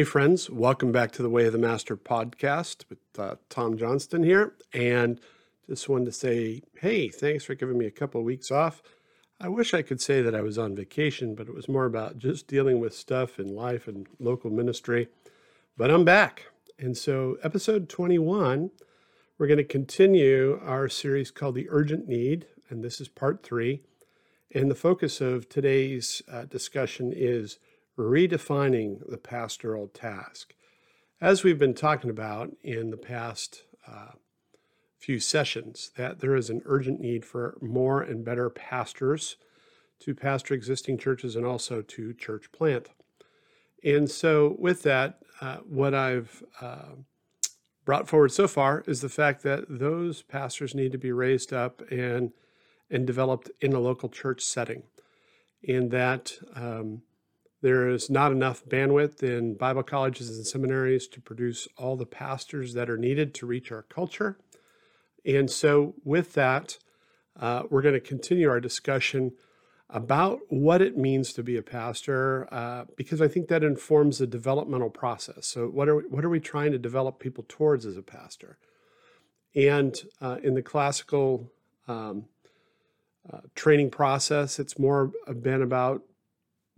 Hey, friends, welcome back to the Way of the Master podcast with uh, Tom Johnston here. And just wanted to say, hey, thanks for giving me a couple of weeks off. I wish I could say that I was on vacation, but it was more about just dealing with stuff in life and local ministry. But I'm back. And so, episode 21, we're going to continue our series called The Urgent Need. And this is part three. And the focus of today's uh, discussion is redefining the pastoral task. As we've been talking about in the past uh, few sessions, that there is an urgent need for more and better pastors to pastor existing churches and also to church plant. And so, with that, uh, what I've uh, brought forward so far is the fact that those pastors need to be raised up and and developed in a local church setting, and that um, there is not enough bandwidth in Bible colleges and seminaries to produce all the pastors that are needed to reach our culture. And so, with that, uh, we're going to continue our discussion about what it means to be a pastor, uh, because I think that informs the developmental process. So, what are we, what are we trying to develop people towards as a pastor? And uh, in the classical um, uh, training process, it's more been about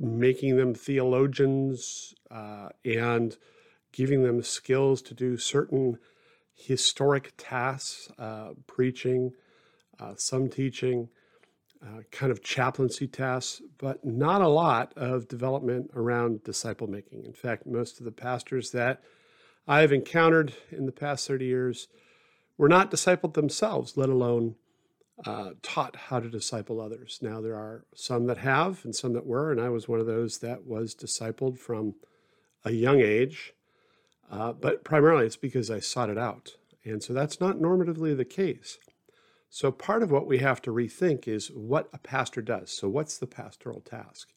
making them theologians uh, and giving them skills to do certain historic tasks, uh, preaching, uh, some teaching, uh, kind of chaplaincy tasks, but not a lot of development around disciple making. In fact, most of the pastors that I've encountered in the past 30 years were not discipled themselves, let alone uh, taught how to disciple others. Now, there are some that have and some that were, and I was one of those that was discipled from a young age. Uh, but primarily it's because I sought it out. And so that's not normatively the case. So part of what we have to rethink is what a pastor does. So, what's the pastoral task?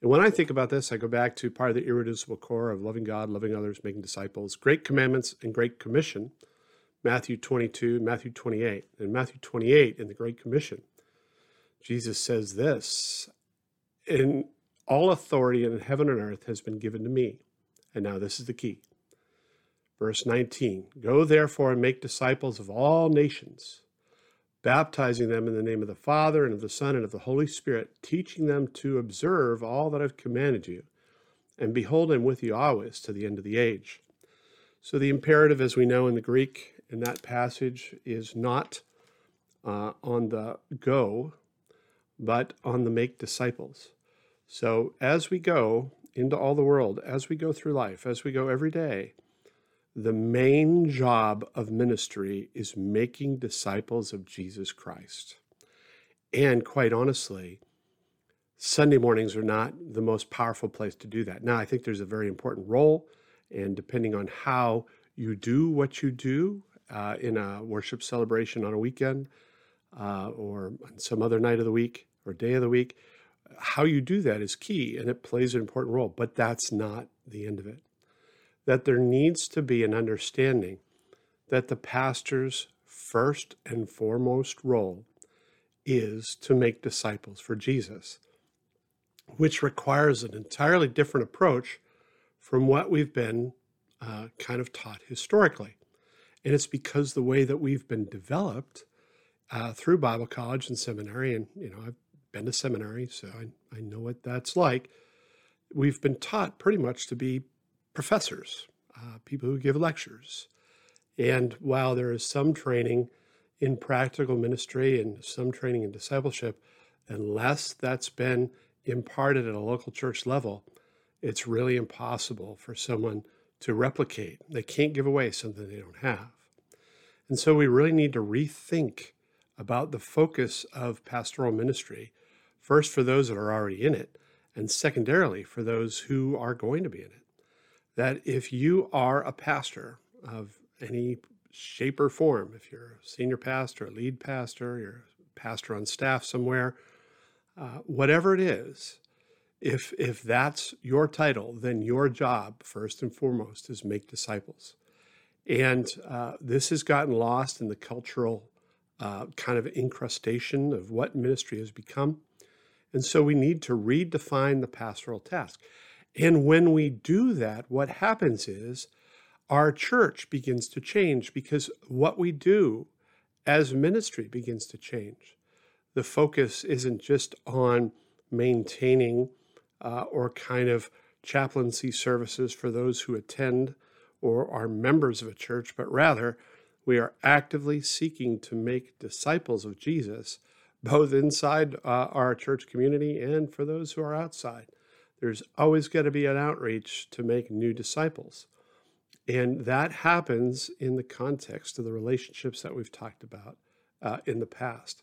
And when I think about this, I go back to part of the irreducible core of loving God, loving others, making disciples, great commandments, and great commission Matthew 22, Matthew 28. In Matthew 28, in the Great Commission, Jesus says this In all authority in heaven and earth has been given to me. And now this is the key. Verse 19 Go therefore and make disciples of all nations, baptizing them in the name of the Father and of the Son and of the Holy Spirit, teaching them to observe all that I've commanded you. And behold, I'm with you always to the end of the age. So the imperative, as we know in the Greek, in that passage is not uh, on the go, but on the make disciples. So as we go into all the world, as we go through life, as we go every day, the main job of ministry is making disciples of Jesus Christ. And quite honestly, Sunday mornings are not the most powerful place to do that. Now, I think there's a very important role, and depending on how you do what you do, uh, in a worship celebration on a weekend uh, or some other night of the week or day of the week. How you do that is key and it plays an important role, but that's not the end of it. That there needs to be an understanding that the pastor's first and foremost role is to make disciples for Jesus, which requires an entirely different approach from what we've been uh, kind of taught historically. And it's because the way that we've been developed uh, through Bible college and seminary, and you know, I've been to seminary, so I, I know what that's like. We've been taught pretty much to be professors, uh, people who give lectures. And while there is some training in practical ministry and some training in discipleship, unless that's been imparted at a local church level, it's really impossible for someone to replicate. They can't give away something they don't have. And so we really need to rethink about the focus of pastoral ministry, first for those that are already in it, and secondarily for those who are going to be in it. That if you are a pastor of any shape or form, if you're a senior pastor, a lead pastor, you're a pastor on staff somewhere, uh, whatever it is, if if that's your title, then your job first and foremost is make disciples. And uh, this has gotten lost in the cultural uh, kind of incrustation of what ministry has become. And so we need to redefine the pastoral task. And when we do that, what happens is our church begins to change because what we do as ministry begins to change. The focus isn't just on maintaining uh, or kind of chaplaincy services for those who attend or are members of a church, but rather we are actively seeking to make disciples of Jesus, both inside uh, our church community and for those who are outside. There's always got to be an outreach to make new disciples. And that happens in the context of the relationships that we've talked about uh, in the past.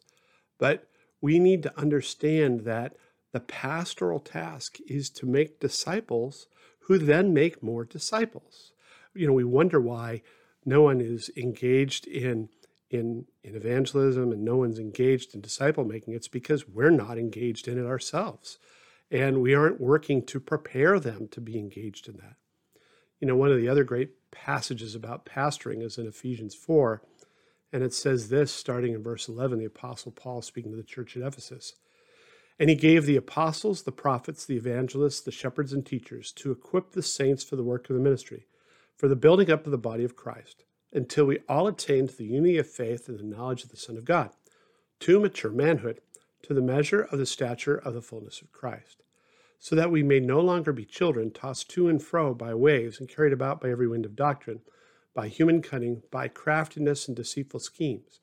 But we need to understand that the pastoral task is to make disciples who then make more disciples. You know, we wonder why no one is engaged in in in evangelism and no one's engaged in disciple making. It's because we're not engaged in it ourselves. And we aren't working to prepare them to be engaged in that. You know, one of the other great passages about pastoring is in Ephesians 4, and it says this starting in verse 11, the Apostle Paul speaking to the church at Ephesus. And he gave the apostles, the prophets, the evangelists, the shepherds, and teachers to equip the saints for the work of the ministry, for the building up of the body of Christ, until we all attain to the unity of faith and the knowledge of the Son of God, to mature manhood, to the measure of the stature of the fullness of Christ, so that we may no longer be children tossed to and fro by waves and carried about by every wind of doctrine, by human cunning, by craftiness and deceitful schemes.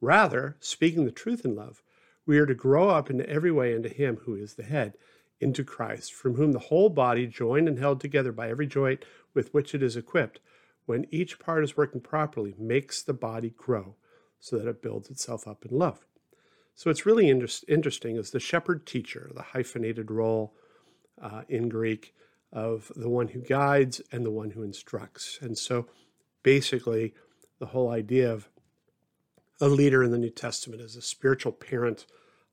Rather, speaking the truth in love, we are to grow up in every way into Him who is the head, into Christ, from whom the whole body, joined and held together by every joint with which it is equipped, when each part is working properly, makes the body grow so that it builds itself up in love. So it's really inter- interesting as the shepherd teacher, the hyphenated role uh, in Greek of the one who guides and the one who instructs. And so basically, the whole idea of a leader in the New Testament is a spiritual parent.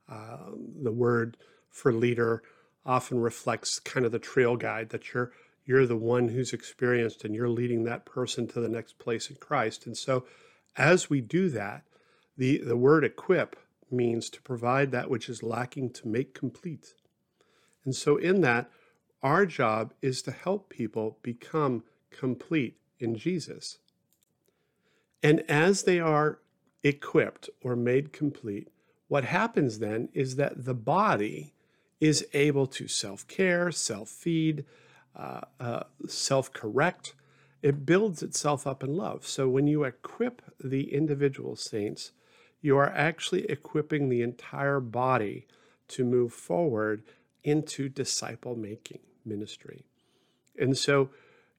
Uh, the word for leader often reflects kind of the trail guide that you're you're the one who's experienced and you're leading that person to the next place in Christ. And so as we do that, the, the word equip means to provide that which is lacking to make complete. And so in that, our job is to help people become complete in Jesus. And as they are equipped or made complete, what happens then is that the body is able to self care, self feed, uh, uh, self correct. It builds itself up in love. So when you equip the individual saints, you are actually equipping the entire body to move forward into disciple making ministry. And so,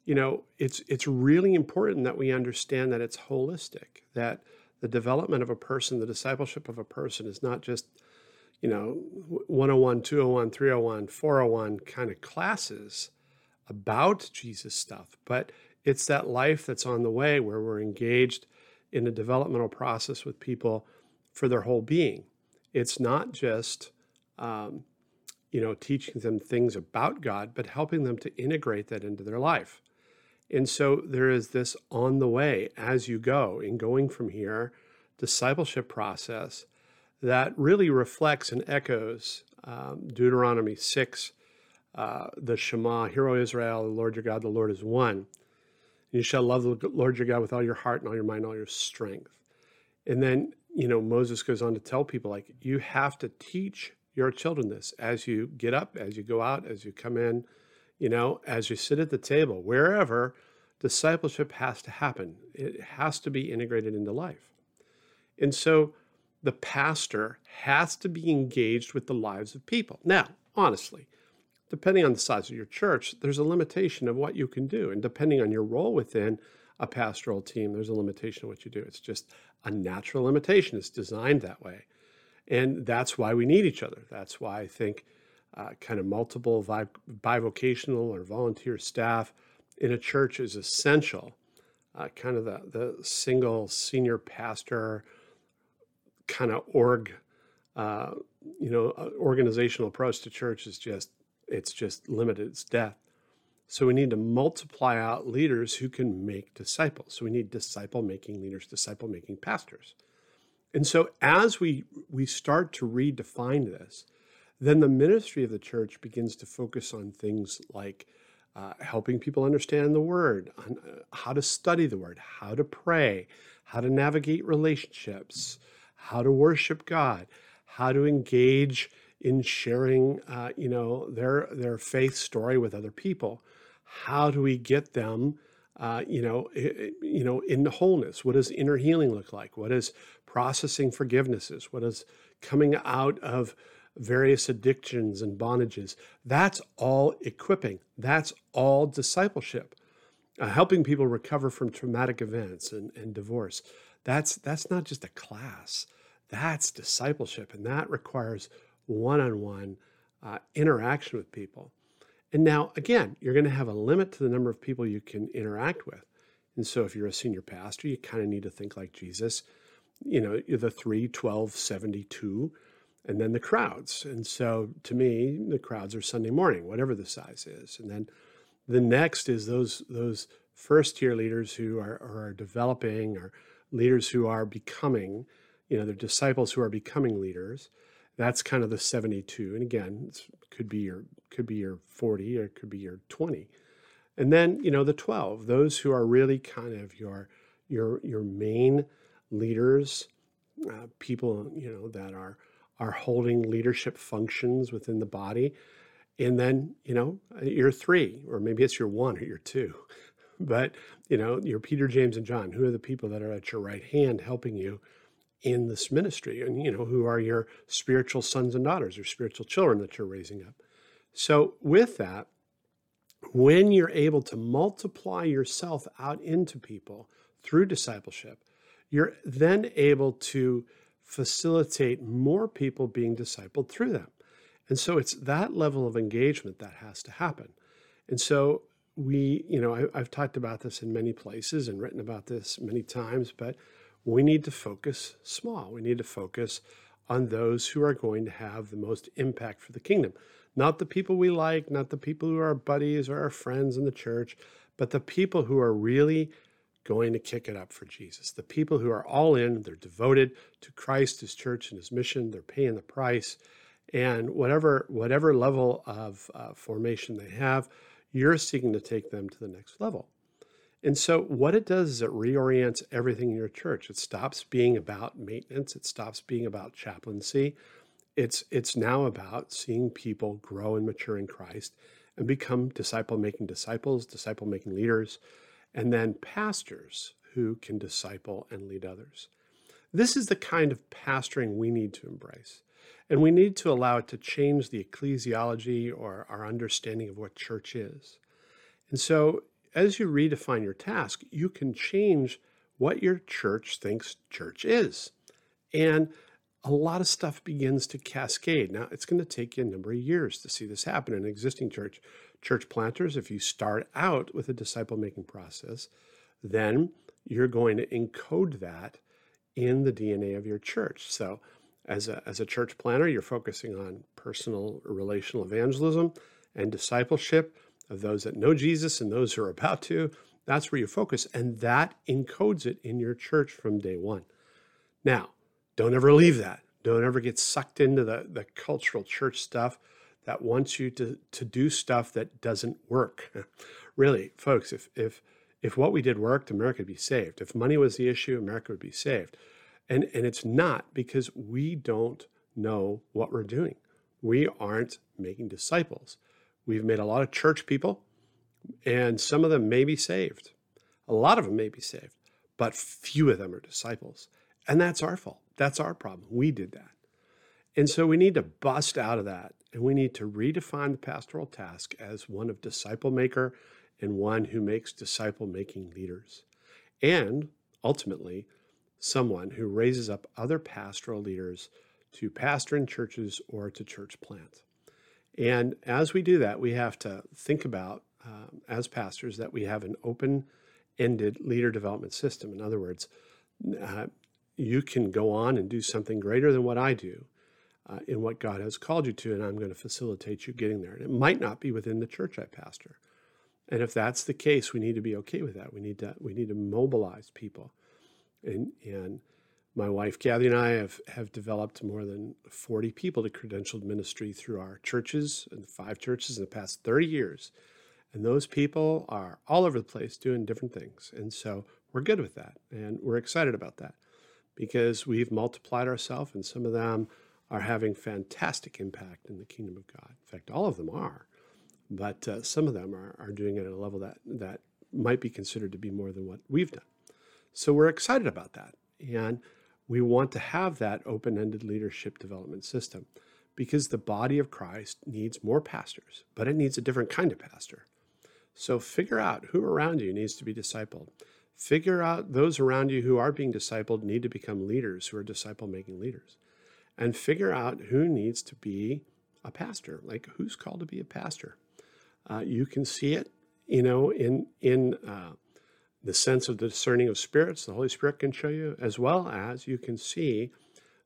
you know, it's it's really important that we understand that it's holistic, that the development of a person, the discipleship of a person is not just, you know, 101, 201, 301, 401 kind of classes about Jesus stuff, but it's that life that's on the way where we're engaged in a developmental process with people for their whole being. It's not just, um, you know, teaching them things about God, but helping them to integrate that into their life. And so there is this on the way as you go in going from here discipleship process that really reflects and echoes um, Deuteronomy 6, uh, the Shema, Hear, O Israel, the Lord your God, the Lord is one. You shall love the Lord your God with all your heart and all your mind, all your strength. And then, you know, Moses goes on to tell people, like, you have to teach your children this as you get up, as you go out, as you come in, you know, as you sit at the table, wherever discipleship has to happen. It has to be integrated into life. And so the pastor has to be engaged with the lives of people. Now, honestly, depending on the size of your church, there's a limitation of what you can do. And depending on your role within a pastoral team, there's a limitation of what you do. It's just a natural limitation. It's designed that way. And that's why we need each other. That's why I think uh, kind of multiple bivocational or volunteer staff in a church is essential. Uh, kind of the, the single senior pastor kind of org, uh, you know, uh, organizational approach to church is just it's just limited. It's death. So we need to multiply out leaders who can make disciples. So we need disciple making leaders, disciple making pastors. And so as we we start to redefine this, then the ministry of the church begins to focus on things like uh, helping people understand the word, on uh, how to study the word, how to pray, how to navigate relationships, how to worship God, how to engage in sharing, uh, you know, their their faith story with other people. How do we get them, uh, you know, you know, in wholeness? What does inner healing look like? What is processing forgivenesses? What is coming out of various addictions and bondages. That's all equipping. That's all discipleship. Uh, helping people recover from traumatic events and, and divorce. That's that's not just a class. That's discipleship, and that requires one-on-one uh, interaction with people. And now, again, you're going to have a limit to the number of people you can interact with. And so, if you're a senior pastor, you kind of need to think like Jesus. You know, the 3, 12, 72 and then the crowds. And so to me, the crowds are Sunday morning, whatever the size is. And then the next is those those first tier leaders who are, are developing or leaders who are becoming, you know, they're disciples who are becoming leaders. That's kind of the 72. And again, it could be your could be your 40 or it could be your 20. And then, you know, the 12, those who are really kind of your your your main leaders, uh, people, you know, that are are holding leadership functions within the body. And then, you know, you're three, or maybe it's your one or your two. But, you know, you're Peter, James, and John. Who are the people that are at your right hand helping you in this ministry? And, you know, who are your spiritual sons and daughters or spiritual children that you're raising up? So, with that, when you're able to multiply yourself out into people through discipleship, you're then able to facilitate more people being discipled through them. And so it's that level of engagement that has to happen. And so we, you know, I, have talked about this in many places and written about this many times, but we need to focus small. We need to focus on those who are going to have the most impact for the kingdom. Not the people we like, not the people who are our buddies or our friends in the church, but the people who are really going to kick it up for Jesus. The people who are all in, they're devoted to Christ, his church, and his mission. They're paying the price. And whatever, whatever level of uh, formation they have, you're seeking to take them to the next level. And so, what it does is it reorients everything in your church. It stops being about maintenance, it stops being about chaplaincy. It's, it's now about seeing people grow and mature in Christ and become disciple making disciples, disciple making leaders, and then pastors who can disciple and lead others. This is the kind of pastoring we need to embrace. And we need to allow it to change the ecclesiology or our understanding of what church is. And so, as you redefine your task, you can change what your church thinks church is. And a lot of stuff begins to cascade. Now, it's going to take you a number of years to see this happen in an existing church church planters, if you start out with a disciple making process, then you're going to encode that in the DNA of your church. So, as a, as a church planter, you're focusing on personal relational evangelism and discipleship of those that know Jesus and those who are about to. That's where you focus, and that encodes it in your church from day one. Now, don't ever leave that. Don't ever get sucked into the, the cultural church stuff that wants you to, to do stuff that doesn't work. really, folks, if, if, if what we did worked, America would be saved. If money was the issue, America would be saved. And, and it's not because we don't know what we're doing. We aren't making disciples. We've made a lot of church people, and some of them may be saved. A lot of them may be saved, but few of them are disciples. And that's our fault. That's our problem. We did that. And so we need to bust out of that and we need to redefine the pastoral task as one of disciple maker and one who makes disciple making leaders. And ultimately, someone who raises up other pastoral leaders to pastor in churches or to church plant. And as we do that, we have to think about, um, as pastors, that we have an open ended leader development system. In other words, uh, you can go on and do something greater than what I do uh, in what God has called you to, and I'm going to facilitate you getting there. And it might not be within the church I pastor. And if that's the case, we need to be okay with that. We need to we need to mobilize people, and and My wife Kathy and I have, have developed more than 40 people to credentialed ministry through our churches and five churches in the past 30 years. And those people are all over the place doing different things. And so we're good with that. And we're excited about that because we've multiplied ourselves, and some of them are having fantastic impact in the kingdom of God. In fact, all of them are, but uh, some of them are, are doing it at a level that, that might be considered to be more than what we've done. So we're excited about that. And we want to have that open ended leadership development system because the body of Christ needs more pastors, but it needs a different kind of pastor. So figure out who around you needs to be discipled. Figure out those around you who are being discipled need to become leaders, who are disciple making leaders. And figure out who needs to be a pastor, like who's called to be a pastor. Uh, you can see it, you know, in, in uh, the sense of the discerning of spirits, the Holy Spirit can show you, as well as you can see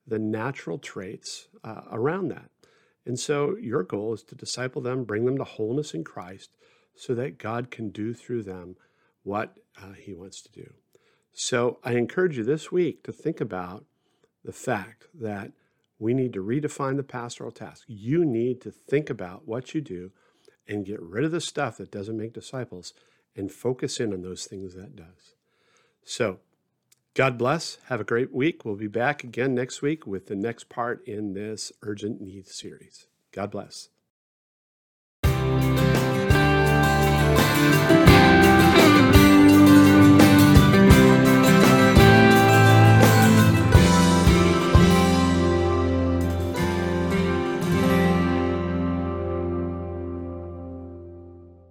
the natural traits uh, around that. And so your goal is to disciple them, bring them to wholeness in Christ, so that God can do through them what uh, he wants to do. So I encourage you this week to think about the fact that we need to redefine the pastoral task. You need to think about what you do and get rid of the stuff that doesn't make disciples and focus in on those things that does. So, God bless. Have a great week. We'll be back again next week with the next part in this urgent needs series. God bless.